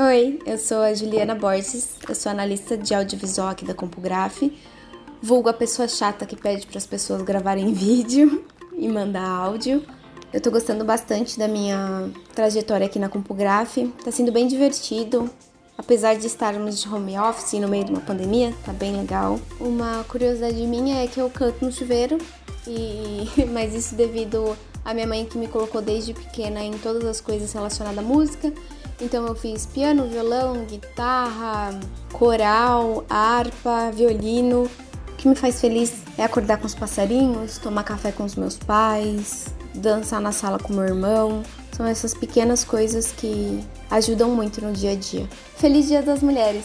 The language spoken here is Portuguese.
Oi, eu sou a Juliana Borges, eu sou analista de audiovisual aqui da CompuGraph, vulgo a pessoa chata que pede para as pessoas gravarem vídeo e mandar áudio. Eu tô gostando bastante da minha trajetória aqui na CompuGraph, tá sendo bem divertido, apesar de estarmos de home office no meio de uma pandemia, tá bem legal. Uma curiosidade minha é que eu canto no chuveiro, e mas isso devido à minha mãe que me colocou desde pequena em todas as coisas relacionadas à música. Então eu fiz piano, violão, guitarra, coral, harpa, violino. O que me faz feliz é acordar com os passarinhos, tomar café com os meus pais, dançar na sala com meu irmão. São essas pequenas coisas que ajudam muito no dia a dia. Feliz Dia das Mulheres!